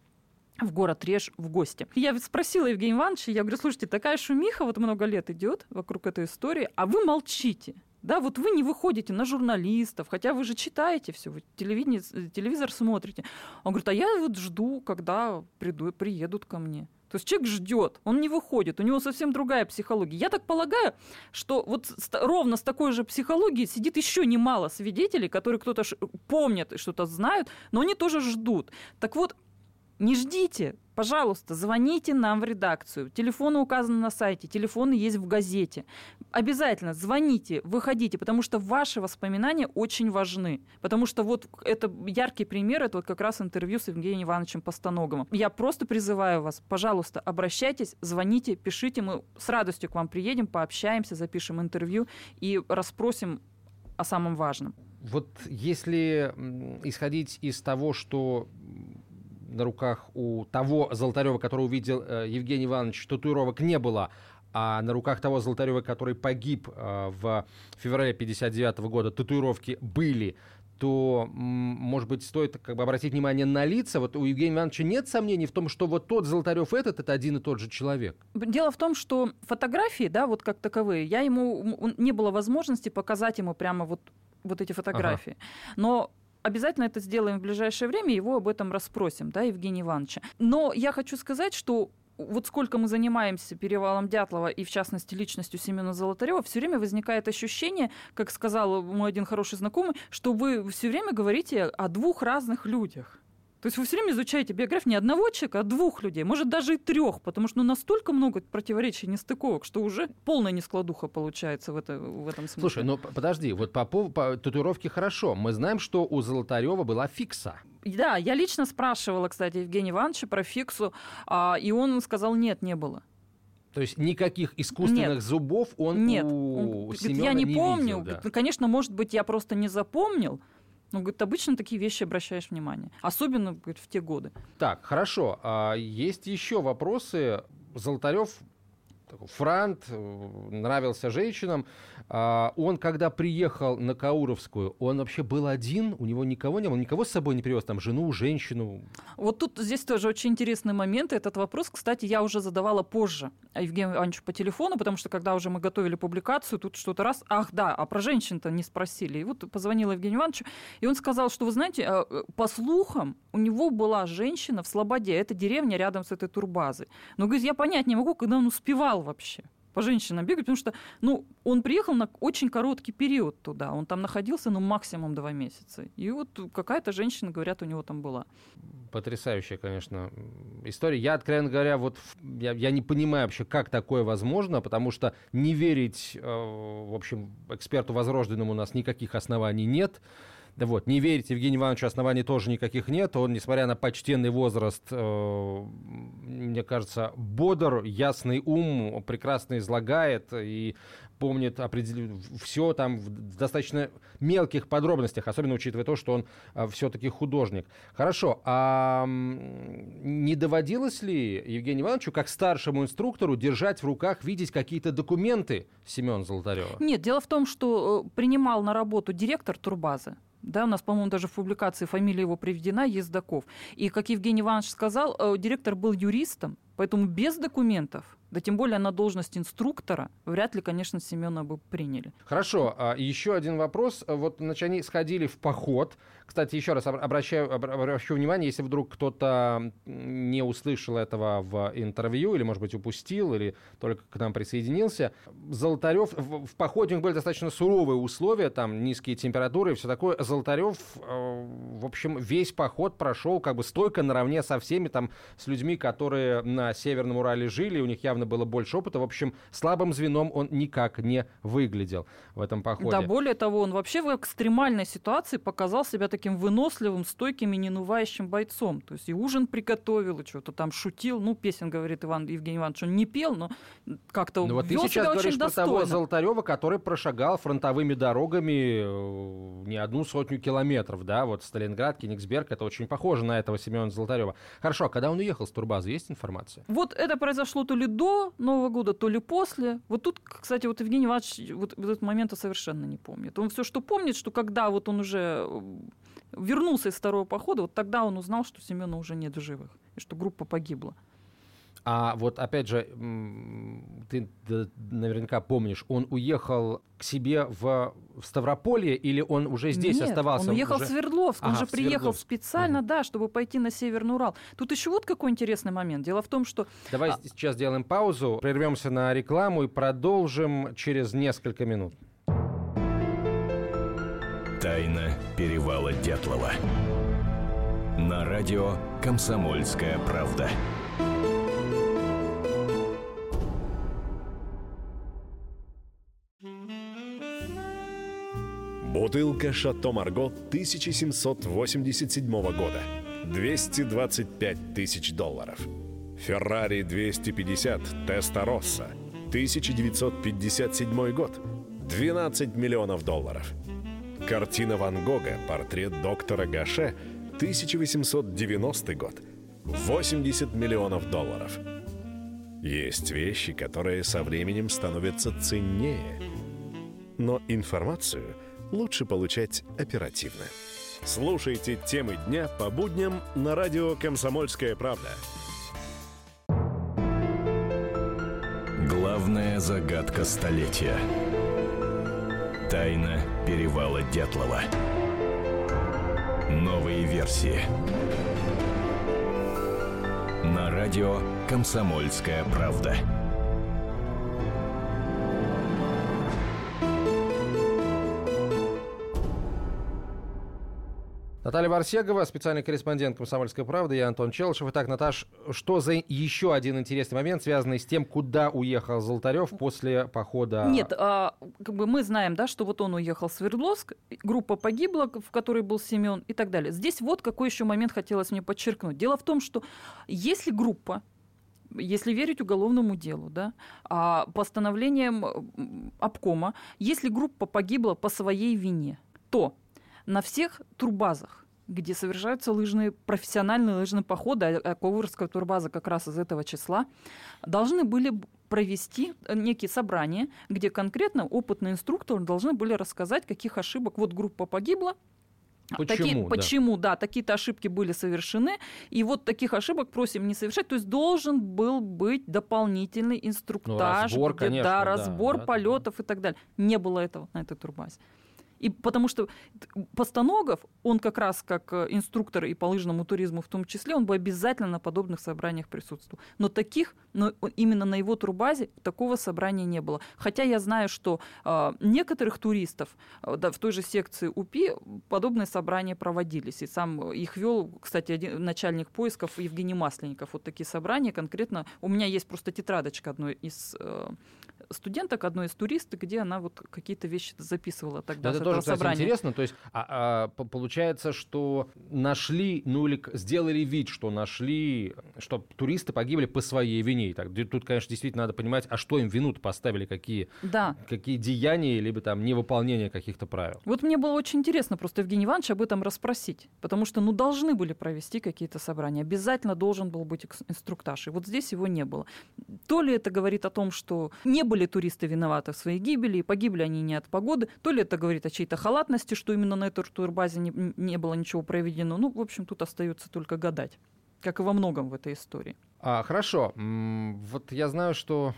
[SPEAKER 3] в город Реж в гости. Я спросила Евгения Ивановича, я говорю, слушайте, такая шумиха вот много лет идет вокруг этой истории, а вы молчите. Да, вот вы не выходите на журналистов, хотя вы же читаете все, вы телевидение, телевизор смотрите. Он говорит, а я вот жду, когда приду, приедут ко мне. То есть человек ждет, он не выходит, у него совсем другая психология. Я так полагаю, что вот ровно с такой же психологией сидит еще немало свидетелей, которые кто-то помнят и что-то знают, но они тоже ждут. Так вот, не ждите, пожалуйста, звоните нам в редакцию. Телефоны указаны на сайте, телефоны есть в газете. Обязательно звоните, выходите, потому что ваши воспоминания очень важны. Потому что вот это яркий пример, это вот как раз интервью с Евгением Ивановичем Постоноговым. Я просто призываю вас, пожалуйста, обращайтесь, звоните, пишите, мы с радостью к вам приедем, пообщаемся, запишем интервью и расспросим о самом важном.
[SPEAKER 2] Вот если исходить из того, что на руках у того Золотарева, который увидел э, Евгений Иванович, татуировок не было, а на руках того Золотарева, который погиб э, в феврале 59 года, татуировки были, то, может быть, стоит как бы обратить внимание на лица. Вот у Евгения Ивановича нет сомнений в том, что вот тот Золотарев этот, это один и тот же человек.
[SPEAKER 3] Дело в том, что фотографии, да, вот как таковые, я ему не было возможности показать ему прямо вот вот эти фотографии. Но обязательно это сделаем в ближайшее время, его об этом расспросим, да, Евгения Ивановича. Но я хочу сказать, что вот сколько мы занимаемся перевалом Дятлова и, в частности, личностью Семена Золотарева, все время возникает ощущение, как сказал мой один хороший знакомый, что вы все время говорите о двух разных людях. То есть вы все время изучаете биографию не одного человека, а двух людей, может даже и трех, потому что ну, настолько много противоречий, нестыковок, что уже полная нескладуха получается в, это, в этом смысле.
[SPEAKER 2] Слушай, ну подожди, вот по поводу татуировки хорошо. Мы знаем, что у Золотарева была фикса.
[SPEAKER 3] Да, я лично спрашивала, кстати, Евгения Ивановича про фиксу, а, и он сказал, нет, не было.
[SPEAKER 2] То есть никаких искусственных
[SPEAKER 3] Нет.
[SPEAKER 2] зубов он
[SPEAKER 3] Нет,
[SPEAKER 2] у Семёна
[SPEAKER 3] я не,
[SPEAKER 2] не
[SPEAKER 3] помню.
[SPEAKER 2] видел, да.
[SPEAKER 3] Говорит, Конечно, может быть, я просто не запомнил. Но, говорит, обычно такие вещи обращаешь внимание. Особенно, говорит, в те годы.
[SPEAKER 2] Так, хорошо. А есть еще вопросы. Золотарев такой франт, э, нравился женщинам. А он, когда приехал на Кауровскую, он вообще был один, у него никого не было, никого с собой не привез, там, жену, женщину.
[SPEAKER 3] Вот тут здесь тоже очень интересный момент. Этот вопрос, кстати, я уже задавала позже Евгению Ивановичу по телефону, потому что когда уже мы готовили публикацию, тут что-то раз, ах да, а про женщин-то не спросили. И вот позвонила Евгению Ивановичу, и он сказал, что, вы знаете, э, э, по слухам, у него была женщина в Слободе, это деревня рядом с этой турбазой. Но, говорит, я понять не могу, когда он успевал вообще по женщинам бегать, потому что, ну, он приехал на очень короткий период туда, он там находился, ну, максимум два месяца. И вот какая-то женщина, говорят, у него там была.
[SPEAKER 2] Потрясающая, конечно, история. Я, откровенно говоря, вот я, я не понимаю вообще, как такое возможно, потому что не верить, э, в общем, эксперту возрожденному у нас никаких оснований нет. Вот, не верить Евгению Ивановичу оснований тоже никаких нет. Он, несмотря на почтенный возраст, э, мне кажется, бодр, ясный ум, прекрасно излагает и помнит все там в достаточно мелких подробностях, особенно учитывая то, что он все-таки художник. Хорошо, а не доводилось ли Евгению Ивановичу, как старшему инструктору, держать в руках, видеть какие-то документы Семена Золотарева?
[SPEAKER 3] Нет, дело в том, что э, принимал на работу директор турбазы. Да, у нас, по-моему, даже в публикации фамилия его приведена, Ездаков. И, как Евгений Иванович сказал, э, директор был юристом, поэтому без документов, да тем более на должность инструктора, вряд ли, конечно, Семена бы приняли.
[SPEAKER 2] Хорошо, а еще один вопрос. Вот, значит, они сходили в поход. Кстати, еще раз об- обращаю, обра- обращу внимание, если вдруг кто-то не услышал этого в интервью, или, может быть, упустил, или только к нам присоединился. Золотарев, в, в походе у них были достаточно суровые условия, там низкие температуры и все такое. Золотарев, э, в общем, весь поход прошел как бы стойко наравне со всеми, там, с людьми, которые на Северном Урале жили, у них явно было больше опыта. В общем, слабым звеном он никак не выглядел в этом походе.
[SPEAKER 3] Да, более того, он вообще в экстремальной ситуации показал себя таким выносливым, стойким и ненувающим бойцом. То есть и ужин приготовил, и что-то там шутил. Ну, песен, говорит Иван Евгений Иванович, он не пел, но как-то
[SPEAKER 2] Ну вот ты сейчас говоришь про
[SPEAKER 3] достойно.
[SPEAKER 2] того Золотарева, который прошагал фронтовыми дорогами э, не одну сотню километров, да, вот Сталинград, Кенигсберг, это очень похоже на этого Семена Золотарева. Хорошо, а когда он уехал с турбазы, есть информация?
[SPEAKER 3] Вот это произошло то ли до Нового года, то ли после. Вот тут, кстати, вот Евгений Иванович вот, вот этот момент совершенно не помнит. Он все, что помнит, что когда вот он уже э, вернулся из второго похода, вот тогда он узнал, что Семена уже нет в живых, и что группа погибла.
[SPEAKER 2] А вот опять же, ты наверняка помнишь, он уехал к себе в, в Ставрополье или он уже здесь
[SPEAKER 3] Нет,
[SPEAKER 2] оставался?
[SPEAKER 3] он уехал
[SPEAKER 2] уже-
[SPEAKER 3] в Свердловск, он
[SPEAKER 2] Ага,
[SPEAKER 3] же
[SPEAKER 2] в
[SPEAKER 3] приехал
[SPEAKER 2] Свердловск.
[SPEAKER 3] специально, да, чтобы пойти на Северный Урал. Тут еще вот какой интересный момент. Дело в том, что
[SPEAKER 2] Давай
[SPEAKER 3] А-
[SPEAKER 2] сейчас сделаем паузу, прервемся на рекламу и продолжим через несколько минут.
[SPEAKER 1] Тайна перевала Дятлова. На радио «Комсомольская правда».
[SPEAKER 9] Бутылка «Шато Марго» 1787 года. 225 тысяч долларов. «Феррари 250 Теста Росса» 1957 год. 12 миллионов долларов. Картина Ван Гога «Портрет доктора Гаше» 1890 год. 80 миллионов долларов. Есть вещи, которые со временем становятся ценнее. Но информацию лучше получать оперативно. Слушайте темы дня по будням на радио «Комсомольская правда».
[SPEAKER 1] Главная загадка столетия. Тайна перевала Дятлова. Новые версии. На радио «Комсомольская правда».
[SPEAKER 2] Наталья Варсегова, специальный корреспондент «Комсомольской правды», я Антон Челышев. Итак, Наташ, что за еще один интересный момент, связанный с тем, куда уехал Золотарев после похода?
[SPEAKER 3] Нет, а, как бы мы знаем, да, что вот он уехал в Свердловск, группа погибла, в которой был Семен и так далее. Здесь вот какой еще момент хотелось мне подчеркнуть. Дело в том, что если группа если верить уголовному делу, да, а постановлением обкома, если группа погибла по своей вине, то на всех турбазах где совершаются лыжные, профессиональные лыжные походы, а Ковырская турбаза как раз из этого числа, должны были провести некие собрания, где конкретно опытные инструкторы должны были рассказать, каких ошибок вот группа погибла,
[SPEAKER 2] Почему?
[SPEAKER 3] Такие,
[SPEAKER 2] да.
[SPEAKER 3] почему, да, такие-то ошибки были совершены, и вот таких ошибок просим не совершать. То есть должен был быть дополнительный инструктаж,
[SPEAKER 2] ну, разбор,
[SPEAKER 3] где,
[SPEAKER 2] конечно,
[SPEAKER 3] да,
[SPEAKER 2] да,
[SPEAKER 3] разбор
[SPEAKER 2] да,
[SPEAKER 3] полетов и так далее. Не было этого на этой турбазе. И потому что Постаногов, он как раз как э, инструктор и по лыжному туризму в том числе, он бы обязательно на подобных собраниях присутствовал. Но таких, но именно на его турбазе такого собрания не было. Хотя я знаю, что э, некоторых туристов э, да, в той же секции УПИ подобные собрания проводились. И сам их вел, кстати, один, начальник поисков Евгений Масленников. Вот такие собрания конкретно. У меня есть просто тетрадочка одной из э, студенток, одной из туристок, где она вот какие-то вещи записывала тогда.
[SPEAKER 2] Это тоже, кстати, интересно. То есть а, а, получается, что нашли, ну или сделали вид, что нашли, что туристы погибли по своей вине. Так, тут, конечно, действительно надо понимать, а что им вину поставили, какие,
[SPEAKER 3] да.
[SPEAKER 2] какие деяния, либо там невыполнение каких-то правил.
[SPEAKER 3] Вот мне было очень интересно просто Евгений Иванович об этом расспросить, потому что, ну, должны были провести какие-то собрания, обязательно должен был быть инструктаж, и вот здесь его не было. То ли это говорит о том, что не были туристы виноваты в своей гибели, и погибли они не от погоды, то ли это говорит о чьей-то халатности, что именно на этой турбазе не, не было ничего проведено. Ну, в общем, тут остается только гадать, как и во многом в этой истории.
[SPEAKER 2] А, хорошо. Вот я знаю, что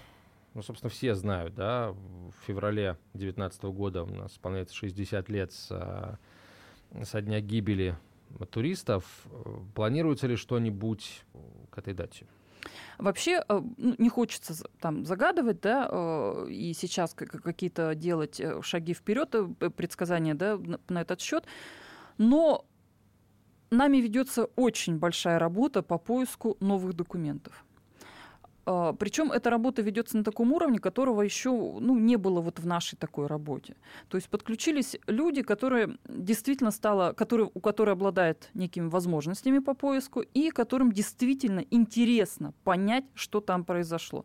[SPEAKER 2] ну, собственно, все знают, да, в феврале 2019 года у нас исполняется 60 лет со, со дня гибели туристов. Планируется ли что-нибудь к этой дате?
[SPEAKER 3] Вообще э, ну, не хочется там загадывать, да, э, и сейчас какие-то делать э, шаги вперед, предсказания, да, на этот счет, но нами ведется очень большая работа по поиску новых документов. А, Причем эта работа ведется на таком уровне, которого еще ну, не было вот в нашей такой работе. То есть подключились люди, которые действительно стало, которые, у которых обладают некими возможностями по поиску и которым действительно интересно понять, что там произошло.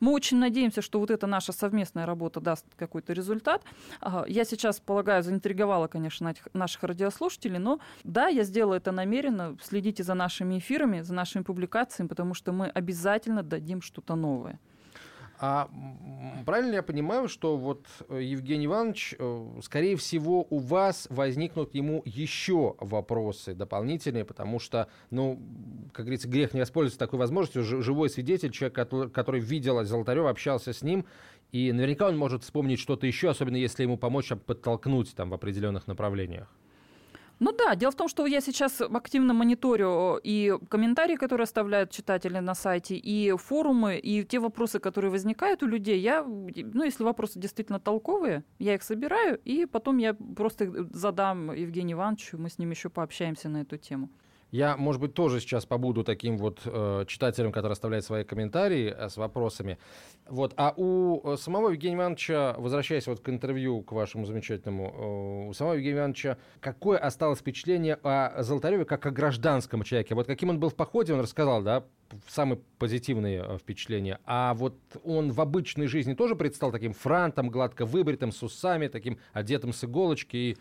[SPEAKER 3] Мы очень надеемся, что вот эта наша совместная работа даст какой-то результат. Я сейчас, полагаю, заинтриговала, конечно, наших радиослушателей, но да, я сделала это намеренно. Следите за нашими эфирами, за нашими публикациями, потому что мы обязательно дадим что-то новое.
[SPEAKER 2] А правильно я понимаю, что вот э, Евгений Иванович, э, скорее всего, у вас возникнут ему еще вопросы дополнительные, потому что, ну, как говорится, грех не воспользоваться такой возможностью. Живой свидетель, человек, который, который видел Золотарева, общался с ним, и наверняка он может вспомнить что-то еще, особенно если ему помочь подтолкнуть там в определенных направлениях.
[SPEAKER 3] Ну да, дело в том, что я сейчас активно мониторю и комментарии, которые оставляют читатели на сайте, и форумы, и те вопросы, которые возникают у людей. Я, ну, если вопросы действительно толковые, я их собираю, и потом я просто задам Евгению Ивановичу, мы с ним еще пообщаемся на эту тему.
[SPEAKER 2] Я, может быть, тоже сейчас побуду таким вот э, читателем, который оставляет свои комментарии э, с вопросами. Вот. А у э, самого Евгения Ивановича, возвращаясь вот к интервью, к вашему замечательному, э, у самого Евгения Ивановича, какое осталось впечатление о Золотареве как о гражданском человеке? Вот каким он был в походе, он рассказал, да, самые позитивные э, впечатления. А вот он в обычной жизни тоже предстал таким франтом, гладко выбритым, с усами, таким одетым с иголочки и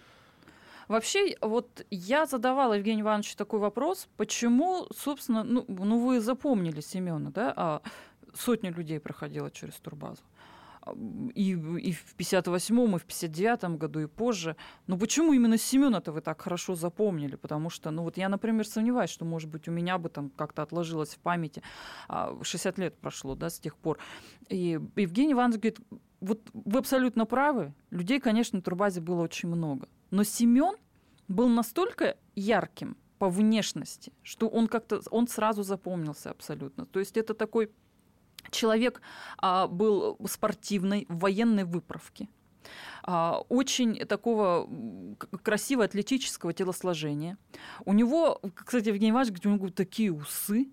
[SPEAKER 3] Вообще, вот я задавала Евгению Ивановичу такой вопрос, почему, собственно, ну, ну вы запомнили Семена, да, а сотни людей проходило через турбазу. И, и в 58-м, и в 59-м году, и позже. Но почему именно Семена-то вы так хорошо запомнили? Потому что, ну вот я, например, сомневаюсь, что, может быть, у меня бы там как-то отложилось в памяти. 60 а, лет прошло, да, с тех пор. И Евгений Иванович говорит, вот вы абсолютно правы. Людей, конечно, на турбазе было очень много. Но Семен был настолько ярким по внешности, что он как-то, он сразу запомнился абсолютно. То есть это такой человек а, был спортивной, военной выправки. А, очень такого красивого атлетического телосложения. У него, кстати, Евгений Иванович говорит, у него такие усы,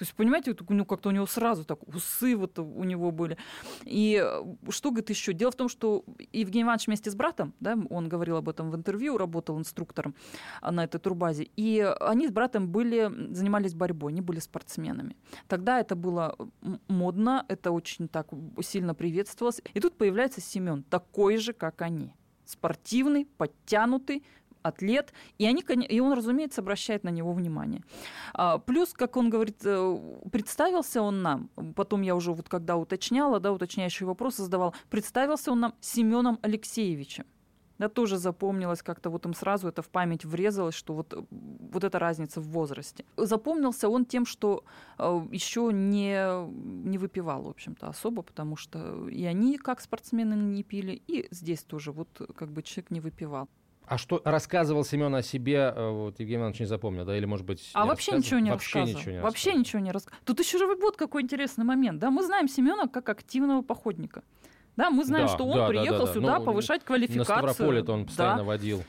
[SPEAKER 3] то есть, понимаете, ну, как-то у него сразу так усы вот у него были. И э, что, говорит, еще? Дело в том, что Евгений Иванович вместе с братом, да, он говорил об этом в интервью, работал инструктором а, на этой турбазе, и они с братом были, занимались борьбой, они были спортсменами. Тогда это было модно, это очень так сильно приветствовалось. И тут появляется Семен, такой же, как они спортивный, подтянутый, атлет, и, они, и он, разумеется, обращает на него внимание. А, плюс, как он говорит, э, представился он нам, потом я уже вот когда уточняла, да, уточняющие вопросы задавал, представился он нам Семеном Алексеевичем. Да, тоже запомнилось как-то, вот им сразу это в память врезалось, что вот, вот эта разница в возрасте. Запомнился он тем, что э, еще не, не выпивал, в общем-то, особо, потому что и они, как спортсмены, не пили, и здесь тоже вот как бы человек не выпивал.
[SPEAKER 2] А что рассказывал Семен о себе, э, вот Евгений Иванович не запомнил, да, или, может быть,
[SPEAKER 3] А вообще ничего не вообще рассказывал. Ничего не вообще ничего не рассказывал. Тут еще вот какой интересный момент, да, мы знаем Семена как активного походника. Да, мы знаем, да, что он да, приехал да, да, сюда ну, повышать квалификацию. На
[SPEAKER 2] Ставрополе он постоянно да. водил.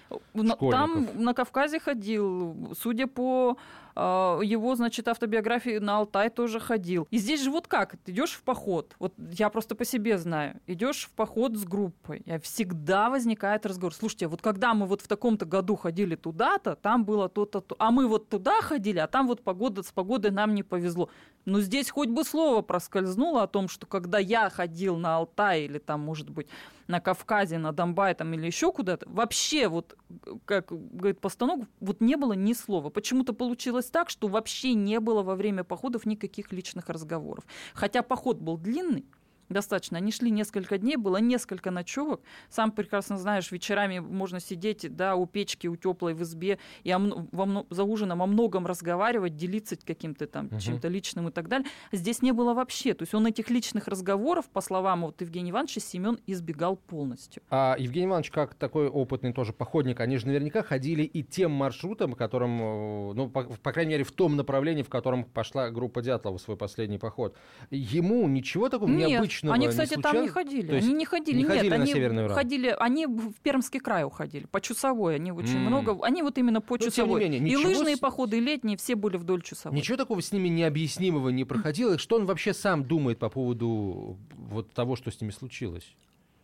[SPEAKER 3] Там на Кавказе ходил. Судя по его, значит, автобиографии на Алтай тоже ходил. И здесь же вот как, ты идешь в поход, вот я просто по себе знаю, идешь в поход с группой, и всегда возникает разговор. Слушайте, вот когда мы вот в таком-то году ходили туда-то, там было то-то, то, а мы вот туда ходили, а там вот погода с погодой нам не повезло. Но здесь хоть бы слово проскользнуло о том, что когда я ходил на Алтай или там, может быть, на Кавказе, на Донбай там, или еще куда-то, вообще вот, как говорит постанок, вот не было ни слова. Почему-то получилось так, что вообще не было во время походов никаких личных разговоров. Хотя поход был длинный, достаточно. Они шли несколько дней, было несколько ночевок. Сам прекрасно знаешь, вечерами можно сидеть да, у печки, у теплой в избе и о, во, за ужином о многом разговаривать, делиться каким-то там угу. чем-то личным и так далее. Здесь не было вообще. То есть он этих личных разговоров, по словам вот Евгения Ивановича, Семен избегал полностью.
[SPEAKER 2] А Евгений Иванович, как такой опытный тоже походник, они же наверняка ходили и тем маршрутом, которым, э, ну, по, по крайней мере, в том направлении, в котором пошла группа Дятлова в свой последний поход. Ему ничего такого
[SPEAKER 3] Нет.
[SPEAKER 2] необычного
[SPEAKER 3] личного Они, кстати, не там не ходили. Они не ходили.
[SPEAKER 2] Не
[SPEAKER 3] Нет,
[SPEAKER 2] ходили
[SPEAKER 3] они
[SPEAKER 2] на Северный Урал.
[SPEAKER 3] ходили. Они в Пермский край уходили, по часовой. Они очень mm. много. Они вот именно по часовой.
[SPEAKER 2] менее,
[SPEAKER 3] и лыжные с... походы, и летние, все были вдоль часовой.
[SPEAKER 2] Ничего такого с ними необъяснимого не проходило. Что он вообще сам думает по поводу вот того, что с ними случилось?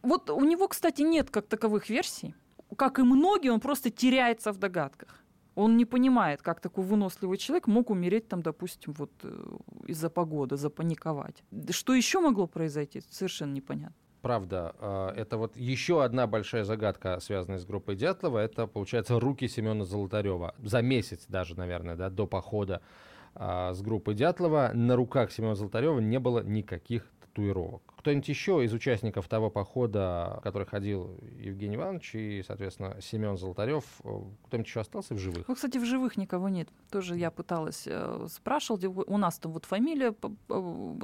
[SPEAKER 3] Вот у него, кстати, нет как таковых версий. Как и многие, он просто теряется в догадках. Он не понимает, как такой выносливый человек мог умереть там, допустим, вот э, из-за погоды, запаниковать. Что еще могло произойти, совершенно непонятно.
[SPEAKER 2] Правда, а, это вот еще одна большая загадка, связанная с группой Дятлова, это, получается, руки Семена Золотарева. За месяц даже, наверное, да, до похода а, с группой Дятлова на руках Семена Золотарева не было никаких татуировок. Кто-нибудь еще из участников того похода, который ходил Евгений Иванович и, соответственно, Семен Золотарев, кто-нибудь еще остался в живых?
[SPEAKER 3] Ну, кстати, в живых никого нет. Тоже я пыталась э, спрашивать. У нас там вот фамилия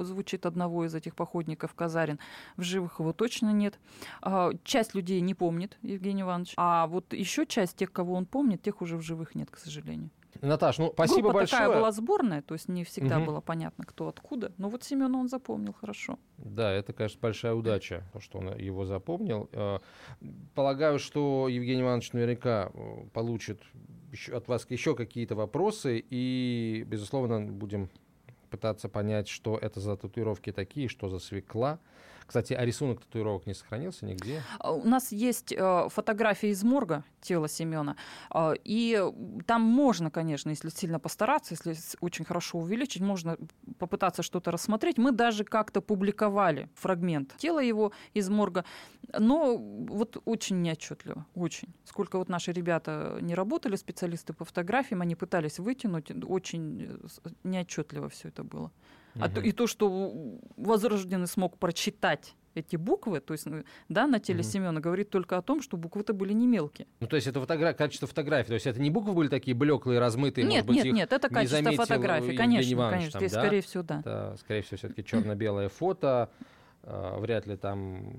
[SPEAKER 3] звучит одного из этих походников Казарин. В живых его точно нет. А, часть людей не помнит Евгений Иванович. А вот еще часть тех, кого он помнит, тех уже в живых нет, к сожалению.
[SPEAKER 2] Наташ, ну спасибо
[SPEAKER 3] Группа
[SPEAKER 2] большое.
[SPEAKER 3] такая была сборная, то есть не всегда угу. было понятно, кто откуда. Но вот Семена он запомнил хорошо.
[SPEAKER 2] Да, это, конечно, большая удача, что он его запомнил. Э, полагаю, что Евгений Иванович наверняка э, получит от вас еще какие-то вопросы, и, безусловно, будем пытаться понять, что это за татуировки такие, что за свекла. Кстати, а рисунок татуировок не сохранился нигде?
[SPEAKER 3] А, у нас есть э, фотография из морга тела Семена. Э, и там можно, конечно, если сильно постараться, если очень хорошо увеличить, можно попытаться что-то рассмотреть. Мы даже как-то публиковали фрагмент тела его из морга, но вот очень неотчетливо, очень. Сколько вот наши ребята не работали, специалисты по фотографиям, они пытались вытянуть, очень э, неотчетливо все это было. А то, и то, что возрожденный смог прочитать эти буквы, то есть, ну, да, на теле угу. Семена говорит только о том, что буквы-то были не мелкие.
[SPEAKER 2] Ну, то есть это фотография, качество фотографии, то есть это не буквы были такие блеклые, размытые,
[SPEAKER 3] нет,
[SPEAKER 2] может быть,
[SPEAKER 3] нет, нет, это качество фотографии, конечно, конечно, там, здесь, да? скорее всего, да.
[SPEAKER 2] Это, скорее всего, все-таки черно-белое фото, э, вряд ли там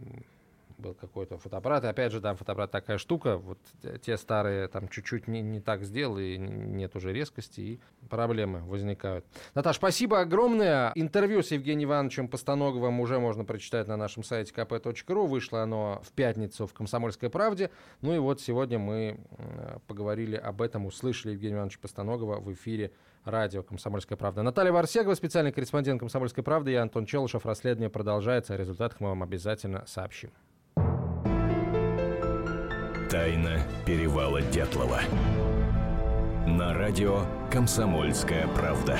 [SPEAKER 2] был какой-то фотоаппарат. И опять же, там фотоаппарат такая штука. Вот те старые там чуть-чуть не, не так сделал, и нет уже резкости, и проблемы возникают. Наташ, спасибо огромное. Интервью с Евгением Ивановичем Постоноговым уже можно прочитать на нашем сайте kp.ru. Вышло оно в пятницу в «Комсомольской правде». Ну и вот сегодня мы поговорили об этом, услышали Евгения Ивановича Постоногова в эфире радио «Комсомольская правда». Наталья Варсегова, специальный корреспондент «Комсомольской правды». Я Антон Челышев. Расследование продолжается. О результатах мы вам обязательно сообщим.
[SPEAKER 1] Тайна перевала Дятлова. На радио «Комсомольская правда».